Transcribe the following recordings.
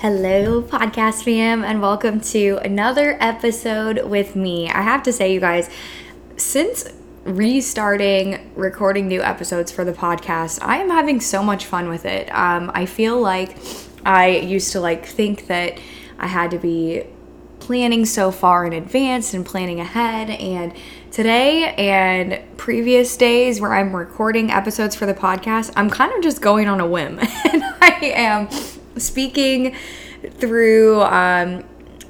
Hello, podcast fam, and welcome to another episode with me. I have to say, you guys, since restarting recording new episodes for the podcast, I am having so much fun with it. Um, I feel like I used to like think that I had to be planning so far in advance and planning ahead and today and previous days where I'm recording episodes for the podcast, I'm kind of just going on a whim and I am speaking through um,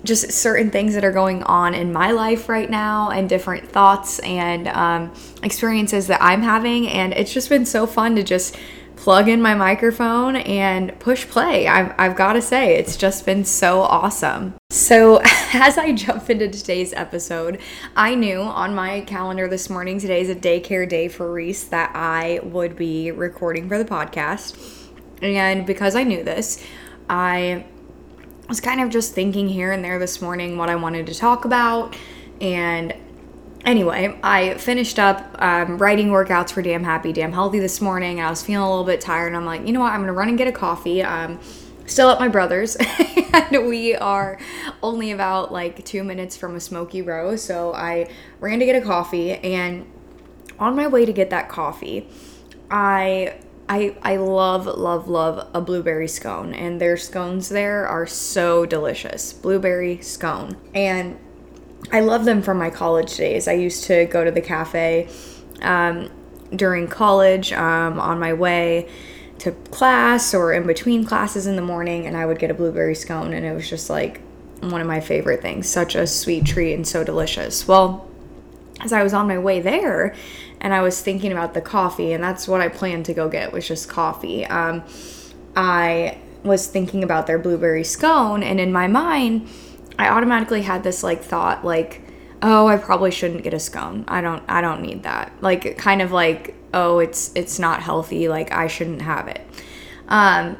just certain things that are going on in my life right now and different thoughts and um, experiences that I'm having. And it's just been so fun to just plug in my microphone and push play. I've, I've got to say, it's just been so awesome. So, as I jump into today's episode, I knew on my calendar this morning, today is a daycare day for Reese, that I would be recording for the podcast. And because I knew this, I was kind of just thinking here and there this morning what I wanted to talk about. And anyway, I finished up um, writing workouts for Damn Happy, Damn Healthy this morning. And I was feeling a little bit tired. And I'm like, you know what? I'm going to run and get a coffee. Um, still at my brother's. and we are only about like two minutes from a Smokey Row. So I ran to get a coffee. And on my way to get that coffee, I I I love love love a blueberry scone and their scones there are so delicious. Blueberry scone. And I love them from my college days. I used to go to the cafe um, during college um, on my way to class or in between classes in the morning and I would get a blueberry scone and it was just like one of my favorite things. Such a sweet treat and so delicious. Well, as I was on my way there, and I was thinking about the coffee, and that's what I planned to go get was just coffee. Um, I was thinking about their blueberry scone, and in my mind, I automatically had this like thought, like, oh, I probably shouldn't get a scone. I don't, I don't need that. Like, kind of like, oh, it's it's not healthy. Like, I shouldn't have it. Um,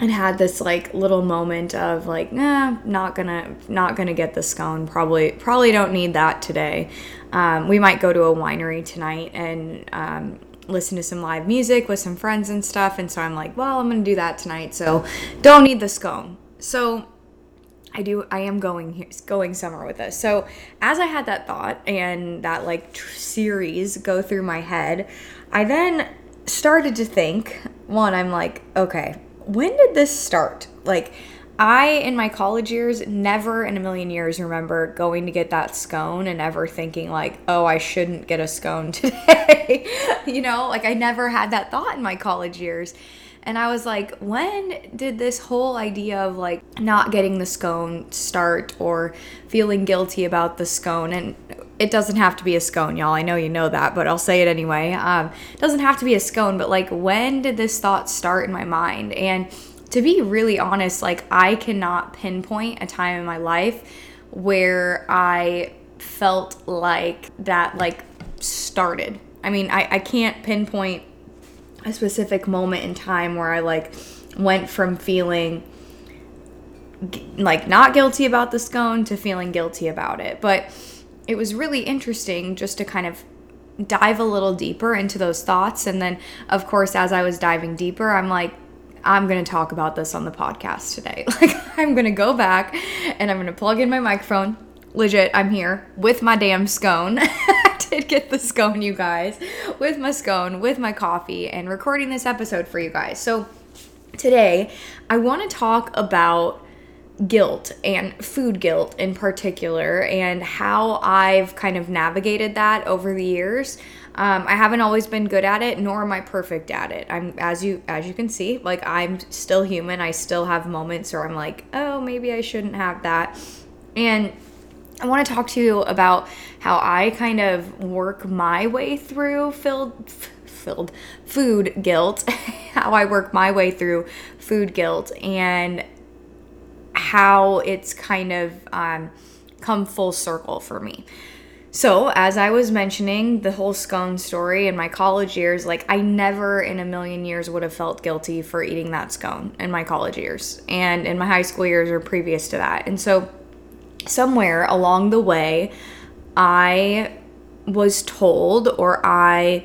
and had this like little moment of like nah not gonna not gonna get the scone probably probably don't need that today um, we might go to a winery tonight and um, listen to some live music with some friends and stuff and so i'm like well i'm gonna do that tonight so don't need the scone so I do. I am going here, going somewhere with this. So as I had that thought and that like tr- series go through my head, I then started to think. One, I'm like, okay, when did this start? Like, I, in my college years, never in a million years remember going to get that scone and ever thinking, like, oh, I shouldn't get a scone today. you know, like I never had that thought in my college years. And I was like, when did this whole idea of like not getting the scone start or feeling guilty about the scone? And it doesn't have to be a scone, y'all. I know you know that, but I'll say it anyway. Um, it doesn't have to be a scone, but like, when did this thought start in my mind? And to be really honest, like, I cannot pinpoint a time in my life where I felt like that, like, started. I mean, I, I can't pinpoint a specific moment in time where I, like, went from feeling like not guilty about the scone to feeling guilty about it. But it was really interesting just to kind of dive a little deeper into those thoughts. And then, of course, as I was diving deeper, I'm like, I'm going to talk about this on the podcast today. Like, I'm going to go back and I'm going to plug in my microphone. Legit, I'm here with my damn scone. Did get the scone, you guys, with my scone, with my coffee, and recording this episode for you guys. So, today, I want to talk about guilt and food guilt in particular and how I've kind of navigated that over the years. Um, I haven't always been good at it, nor am I perfect at it. I'm as you as you can see, like I'm still human. I still have moments where I'm like, oh, maybe I shouldn't have that. And I want to talk to you about how I kind of work my way through filled filled food guilt, how I work my way through food guilt and how it's kind of um, come full circle for me. So, as I was mentioning, the whole scone story in my college years, like I never in a million years would have felt guilty for eating that scone in my college years and in my high school years or previous to that. And so, somewhere along the way, I was told or I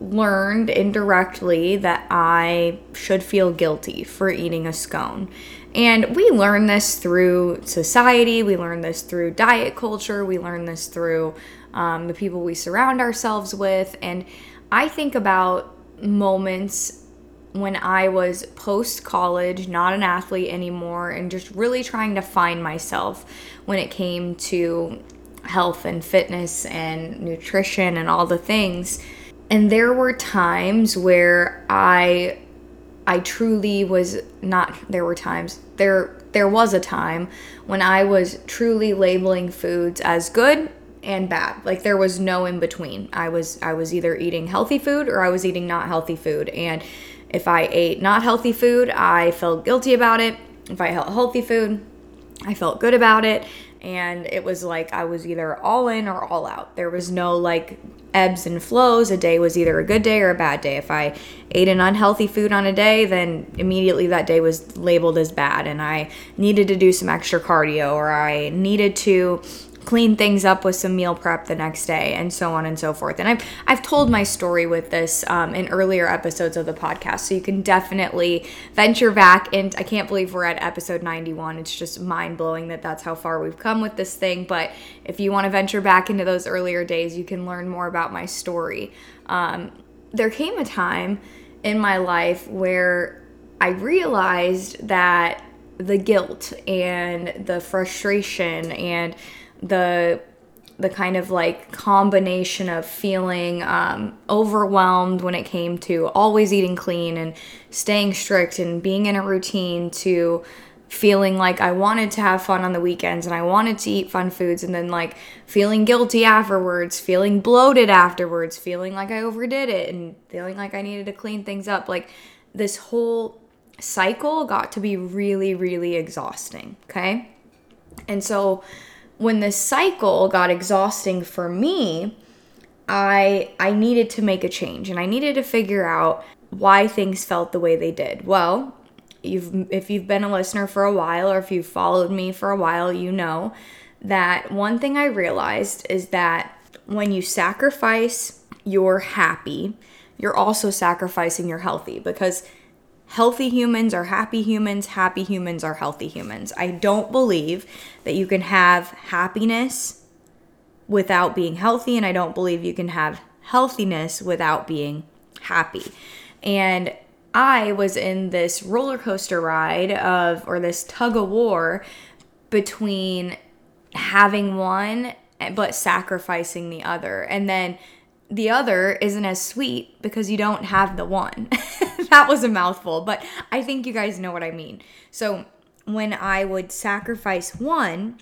learned indirectly that I should feel guilty for eating a scone. And we learn this through society, we learn this through diet culture, we learn this through um, the people we surround ourselves with. And I think about moments when I was post college, not an athlete anymore, and just really trying to find myself when it came to health and fitness and nutrition and all the things. And there were times where I I truly was not there were times there there was a time when I was truly labeling foods as good and bad. Like there was no in between. I was I was either eating healthy food or I was eating not healthy food. And if I ate not healthy food, I felt guilty about it. If I ate healthy food, I felt good about it and it was like I was either all in or all out. There was no like ebbs and flows. A day was either a good day or a bad day. If I ate an unhealthy food on a day, then immediately that day was labeled as bad and I needed to do some extra cardio or I needed to clean things up with some meal prep the next day and so on and so forth. And i've i've told my story with this um, in earlier episodes of the podcast. So you can definitely venture back and i can't believe we're at episode 91 it's just mind-blowing that that's how far we've come with this thing. But if you want to venture back into those earlier days you can learn more about my story. Um, there came a time in my life where i realized that the guilt and the frustration and the the kind of like combination of feeling um, overwhelmed when it came to always eating clean and staying strict and being in a routine to feeling like I wanted to have fun on the weekends and I wanted to eat fun foods and then like feeling guilty afterwards, feeling bloated afterwards, feeling like I overdid it and feeling like I needed to clean things up. Like this whole cycle got to be really, really exhausting. Okay. And so, when the cycle got exhausting for me, I I needed to make a change and I needed to figure out why things felt the way they did. Well, you've if you've been a listener for a while or if you've followed me for a while, you know that one thing I realized is that when you sacrifice your happy, you're also sacrificing your healthy because Healthy humans are happy humans, happy humans are healthy humans. I don't believe that you can have happiness without being healthy, and I don't believe you can have healthiness without being happy. And I was in this roller coaster ride of, or this tug of war between having one but sacrificing the other. And then the other isn't as sweet because you don't have the one. that was a mouthful, but I think you guys know what I mean. So when I would sacrifice one,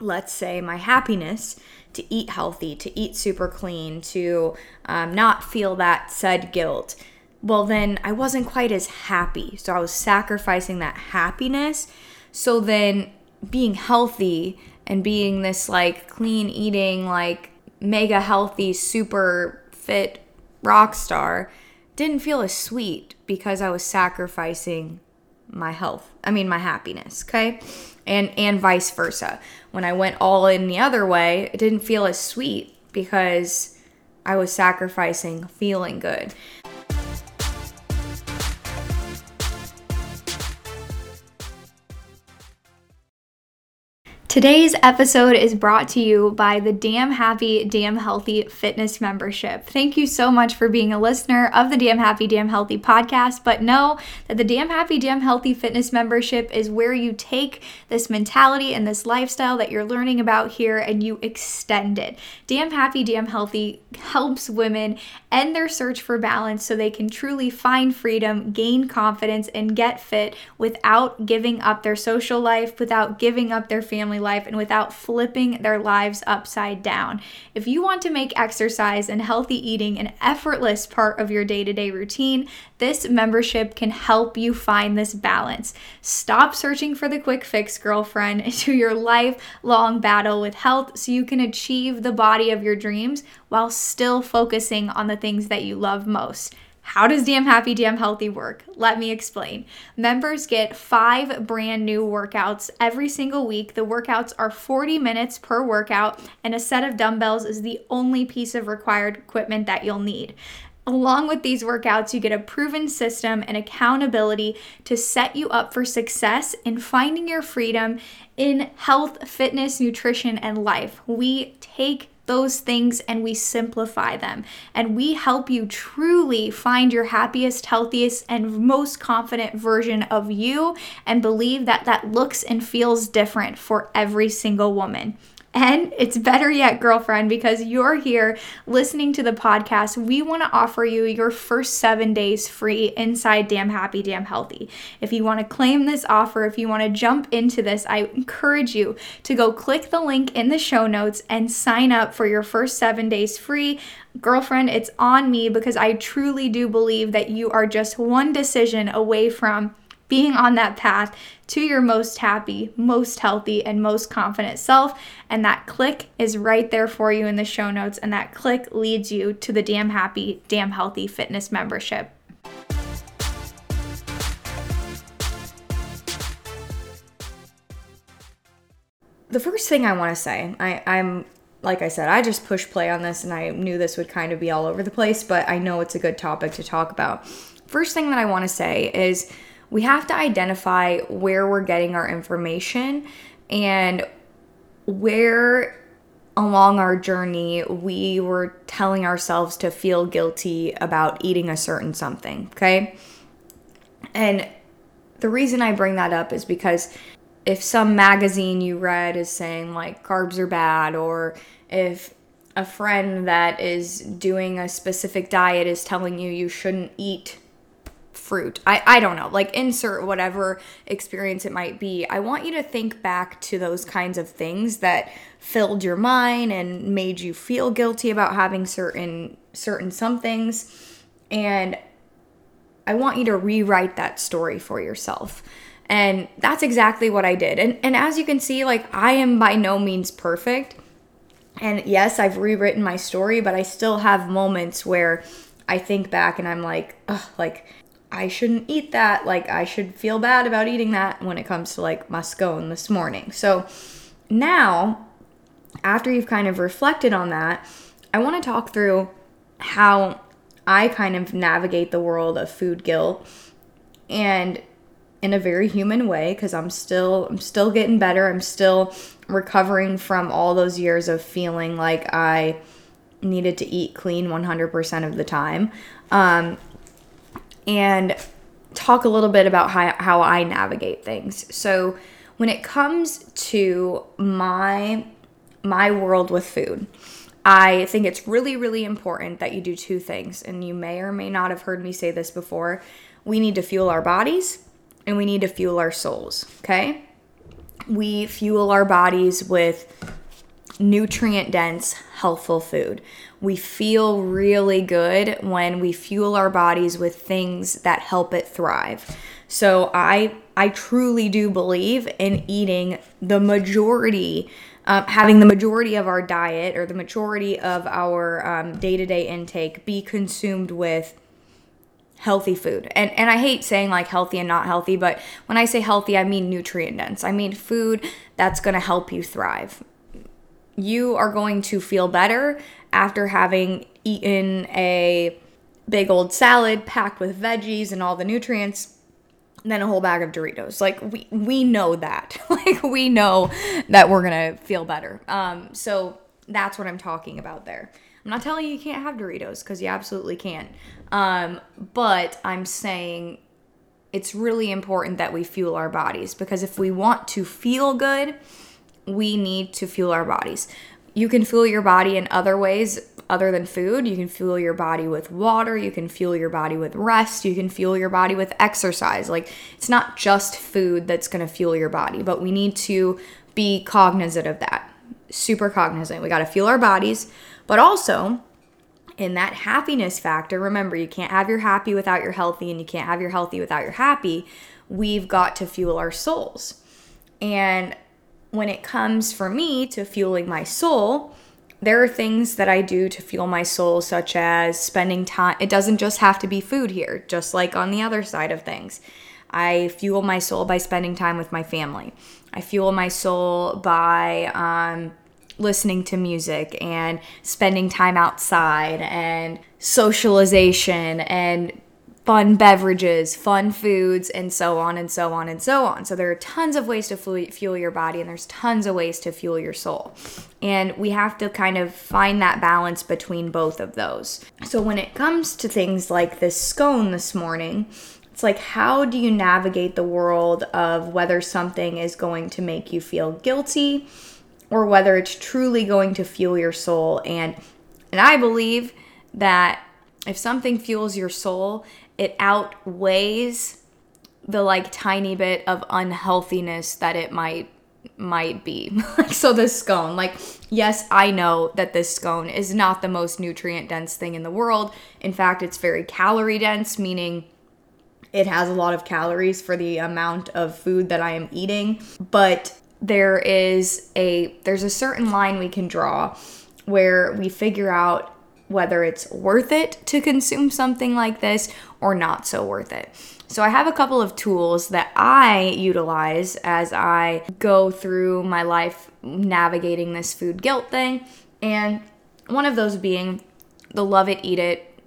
let's say my happiness to eat healthy, to eat super clean, to um, not feel that said guilt, well, then I wasn't quite as happy. So I was sacrificing that happiness. So then being healthy and being this like clean eating, like mega healthy, super fit rock star didn't feel as sweet because I was sacrificing my health. I mean my happiness, okay? And and vice versa. When I went all in the other way, it didn't feel as sweet because I was sacrificing feeling good. Today's episode is brought to you by the Damn Happy, Damn Healthy Fitness Membership. Thank you so much for being a listener of the Damn Happy, Damn Healthy podcast. But know that the Damn Happy, Damn Healthy Fitness Membership is where you take this mentality and this lifestyle that you're learning about here and you extend it. Damn Happy, Damn Healthy helps women end their search for balance so they can truly find freedom, gain confidence, and get fit without giving up their social life, without giving up their family life and without flipping their lives upside down. If you want to make exercise and healthy eating an effortless part of your day to day routine, this membership can help you find this balance. Stop searching for the quick fix, girlfriend, to your lifelong battle with health so you can achieve the body of your dreams while still focusing on the things that you love most. How does Damn Happy, Damn Healthy work? Let me explain. Members get five brand new workouts every single week. The workouts are 40 minutes per workout, and a set of dumbbells is the only piece of required equipment that you'll need. Along with these workouts, you get a proven system and accountability to set you up for success in finding your freedom in health, fitness, nutrition, and life. We take those things and we simplify them. And we help you truly find your happiest, healthiest, and most confident version of you and believe that that looks and feels different for every single woman. And it's better yet, girlfriend, because you're here listening to the podcast. We want to offer you your first seven days free inside Damn Happy, Damn Healthy. If you want to claim this offer, if you want to jump into this, I encourage you to go click the link in the show notes and sign up for your first seven days free. Girlfriend, it's on me because I truly do believe that you are just one decision away from being on that path to your most happy, most healthy, and most confident self. And that click is right there for you in the show notes. And that click leads you to the Damn Happy, Damn Healthy Fitness membership. The first thing I want to say, I, I'm like I said, I just pushed play on this and I knew this would kind of be all over the place, but I know it's a good topic to talk about. First thing that I want to say is we have to identify where we're getting our information and where along our journey we were telling ourselves to feel guilty about eating a certain something, okay? And the reason I bring that up is because if some magazine you read is saying like carbs are bad, or if a friend that is doing a specific diet is telling you you shouldn't eat fruit. I, I don't know, like insert whatever experience it might be. I want you to think back to those kinds of things that filled your mind and made you feel guilty about having certain certain somethings and I want you to rewrite that story for yourself. And that's exactly what I did. And and as you can see, like I am by no means perfect. And yes, I've rewritten my story, but I still have moments where I think back and I'm like, like I shouldn't eat that. Like, I should feel bad about eating that when it comes to like my scone this morning. So now, after you've kind of reflected on that, I want to talk through how I kind of navigate the world of food guilt and in a very human way because I'm still I'm still getting better. I'm still recovering from all those years of feeling like I needed to eat clean 100% of the time. Um, and talk a little bit about how, how I navigate things. So, when it comes to my my world with food, I think it's really really important that you do two things and you may or may not have heard me say this before. We need to fuel our bodies and we need to fuel our souls, okay? We fuel our bodies with nutrient dense, healthful food. We feel really good when we fuel our bodies with things that help it thrive. So I I truly do believe in eating the majority, um, having the majority of our diet or the majority of our day to day intake be consumed with healthy food. And and I hate saying like healthy and not healthy, but when I say healthy, I mean nutrient dense. I mean food that's going to help you thrive you are going to feel better after having eaten a big old salad packed with veggies and all the nutrients than a whole bag of Doritos. Like we we know that. like we know that we're going to feel better. Um so that's what I'm talking about there. I'm not telling you you can't have Doritos cuz you absolutely can. Um but I'm saying it's really important that we fuel our bodies because if we want to feel good, we need to fuel our bodies. You can fuel your body in other ways other than food. You can fuel your body with water, you can fuel your body with rest, you can fuel your body with exercise. Like it's not just food that's going to fuel your body, but we need to be cognizant of that. Super cognizant. We got to fuel our bodies, but also in that happiness factor, remember, you can't have your happy without your healthy, and you can't have your healthy without your happy. We've got to fuel our souls. And when it comes for me to fueling my soul, there are things that I do to fuel my soul, such as spending time. It doesn't just have to be food here, just like on the other side of things. I fuel my soul by spending time with my family. I fuel my soul by um, listening to music and spending time outside and socialization and fun beverages, fun foods, and so on and so on and so on. So there are tons of ways to fuel your body, and there's tons of ways to fuel your soul. And we have to kind of find that balance between both of those. So when it comes to things like this scone this morning, it's like, how do you navigate the world of whether something is going to make you feel guilty or whether it's truly going to fuel your soul? And and I believe that if something fuels your soul, it outweighs the like tiny bit of unhealthiness that it might might be. so this scone, like yes, I know that this scone is not the most nutrient dense thing in the world. In fact, it's very calorie dense, meaning it has a lot of calories for the amount of food that I am eating, but there is a there's a certain line we can draw where we figure out whether it's worth it to consume something like this or not so worth it. So, I have a couple of tools that I utilize as I go through my life navigating this food guilt thing. And one of those being the love it, eat it,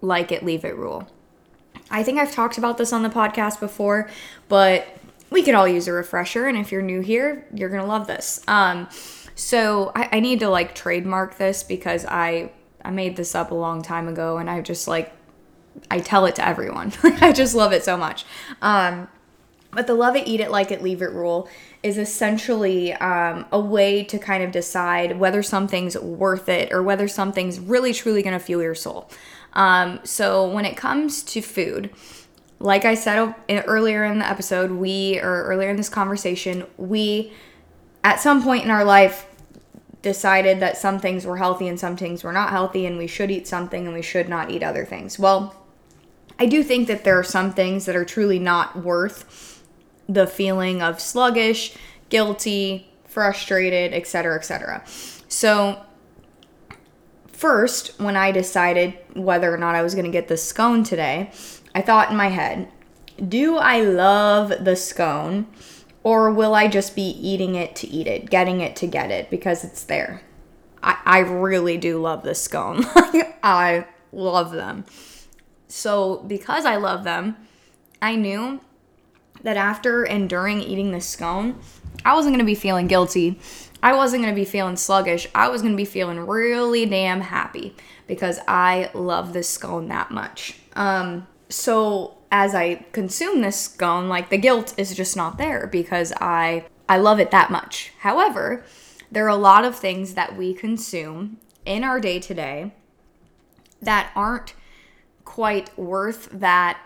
like it, leave it rule. I think I've talked about this on the podcast before, but we could all use a refresher. And if you're new here, you're going to love this. Um, so I, I need to like trademark this because I I made this up a long time ago and I just like I tell it to everyone. I just love it so much. Um, but the love it, eat it, like it, leave it rule is essentially um, a way to kind of decide whether something's worth it or whether something's really truly going to fuel your soul. Um, so when it comes to food, like I said earlier in the episode, we or earlier in this conversation, we at some point in our life decided that some things were healthy and some things were not healthy and we should eat something and we should not eat other things. Well, I do think that there are some things that are truly not worth the feeling of sluggish, guilty, frustrated, etc., etc. So, first, when I decided whether or not I was going to get the scone today, I thought in my head, do I love the scone? Or will I just be eating it to eat it, getting it to get it because it's there? I, I really do love this scone. I love them. So, because I love them, I knew that after and during eating this scone, I wasn't to be feeling guilty. I wasn't to be feeling sluggish. I was to be feeling really damn happy because I love this scone that much. Um, so as I consume this scone, like the guilt is just not there because I I love it that much. However, there are a lot of things that we consume in our day to day that aren't quite worth that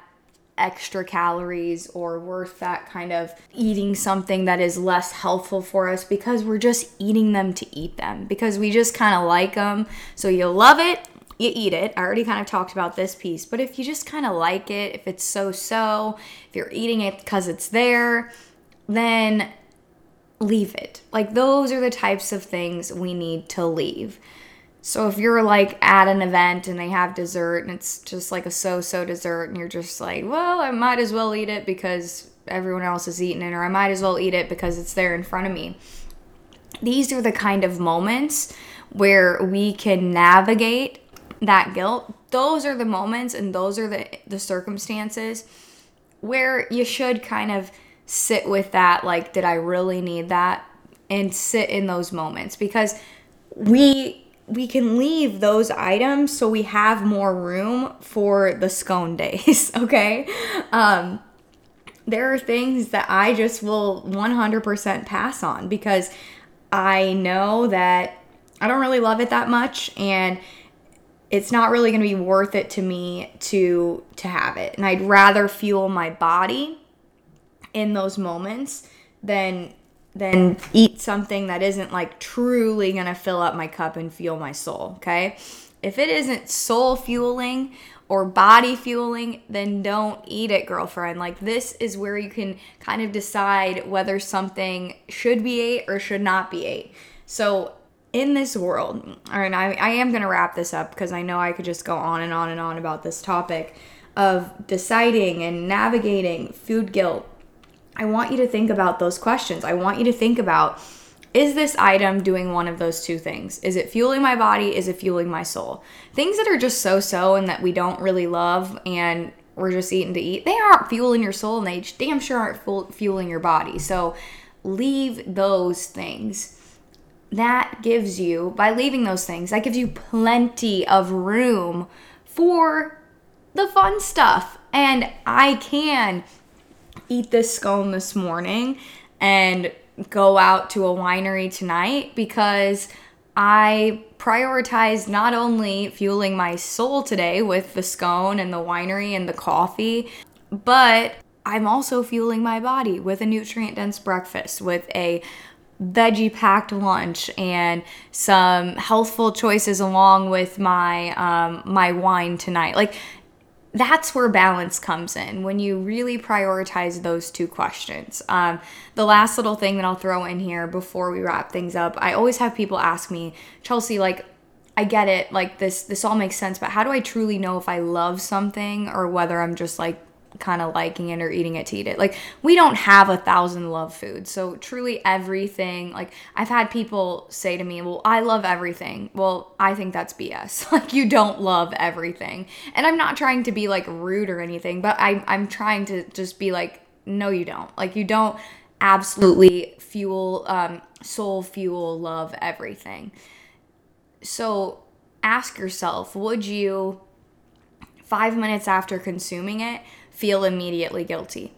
extra calories or worth that kind of eating something that is less healthful for us because we're just eating them to eat them because we just kind of like them. So you love it you eat it. I already kind of talked about this piece, but if you just kind of like it, if it's so so, if you're eating it because it's there, then leave it. Like, those are the types of things we need to leave. So, if you're like at an event and they have dessert and it's just like a so so dessert, and you're just like, well, I might as well eat it because everyone else is eating it, or I might as well eat it because it's there in front of me. These are the kind of moments where we can navigate that guilt, those are the moments and those are the the circumstances where you should kind of sit with that like did I really need that and sit in those moments because we we can leave those items so we have more room for the scone days, okay? Um there are things that I just will 100% pass on because I know that I don't really love it that much and it's not really going to be worth it to me to to have it and i'd rather fuel my body in those moments than than eat something that isn't like truly gonna fill up my cup and fuel my soul, okay? If it isn't soul fueling or body fueling, then don't eat it, girlfriend. Like, this is where you can kind of decide whether something should be ate or should not be ate. So, in this world, all right, I, I am going to wrap this up because I know I could just go on and on and on about this topic of deciding and navigating food guilt. I want you to think about those questions. I want you to think about is this item doing one of those two things? Is it fueling my body? Is it fueling my soul? Things that are just so so and that we don't really love and we're just eating to eat, they aren't fueling your soul and they damn sure aren't fueling your body. So leave those things. That gives you, by leaving those things, that gives you plenty of room for the fun stuff. And I can eat this scone this morning and go out to a winery tonight because I prioritize not only fueling my soul today with the scone and the winery and the coffee, but I'm also fueling my body with a nutrient dense breakfast, with a veggie packed lunch and some healthful choices along with my um, my wine tonight. Like that's where balance comes in when you really prioritize those two questions. Um, the last little thing that I'll throw in here before we wrap things up, I always have people ask me, Chelsea, like, I get it, like this this all makes sense, but how do I truly know if I love something or whether I'm just like kind of liking it or eating it to eat it. Like we don't have a thousand love foods. So truly everything, like I've had people say to me, "Well, I love everything." Well, I think that's BS. like you don't love everything. And I'm not trying to be like rude or anything, but I I'm trying to just be like, "No, you don't." Like you don't absolutely fuel um soul fuel love everything. So ask yourself, would you 5 minutes after consuming it feel immediately guilty.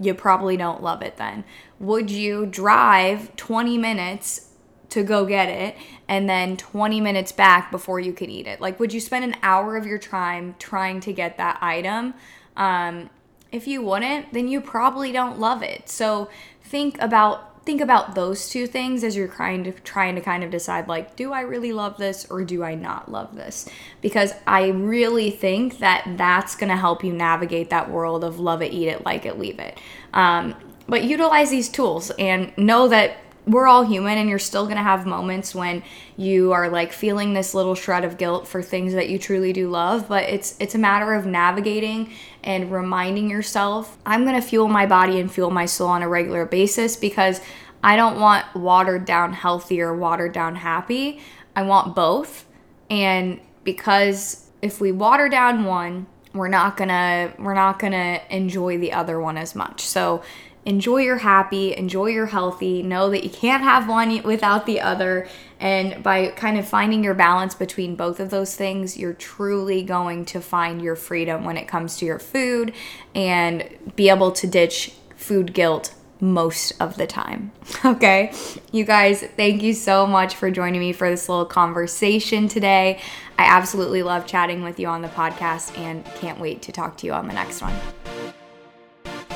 You probably don't love it then. Would you drive 20 minutes to go get it and then 20 minutes back before you could eat it? Like, would you spend an hour of your time trying to get that item? Um, if you wouldn't, then you probably don't love it. So think about think about those two things as you're trying to trying to kind of decide like do I really love this or do I not love this? Because I really think that that's going to help you navigate that world of love it eat it like it leave it. Um, but utilize these tools and know that we're all human and you're still going to have moments when you are like feeling this little shred of guilt for things that you truly do love but it's it's a matter of navigating and reminding yourself I'm going to fuel my body and fuel my soul on a regular basis because I don't want watered down healthy or watered down happy. I want both and because if we water down one we're not to we're not to enjoy the other one as much. So enjoy your happy, enjoy your healthy, know that you can't have one without the other. And by kind of finding your balance between both of those things, you're truly going to find your freedom when it comes to your food and be able to ditch food guilt most of the time. Okay, you guys, thank you so much for joining me for this little conversation today. I absolutely love chatting with you on the podcast and can't wait to talk to you on the next one.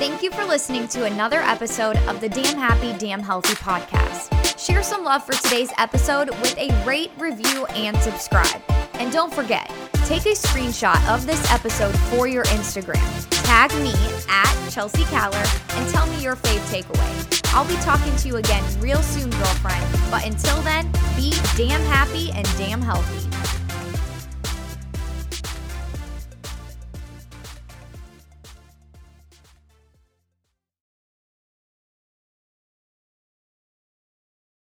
Thank you for listening to another episode of the Damn Happy, Damn Healthy podcast. Share some love for today's episode with a rate, review, and subscribe. And don't forget, take a screenshot of this episode for your Instagram. Tag me at Chelsea Caller and tell me your fave takeaway. I'll be talking to you again real soon, girlfriend. But until then, be damn happy and damn healthy.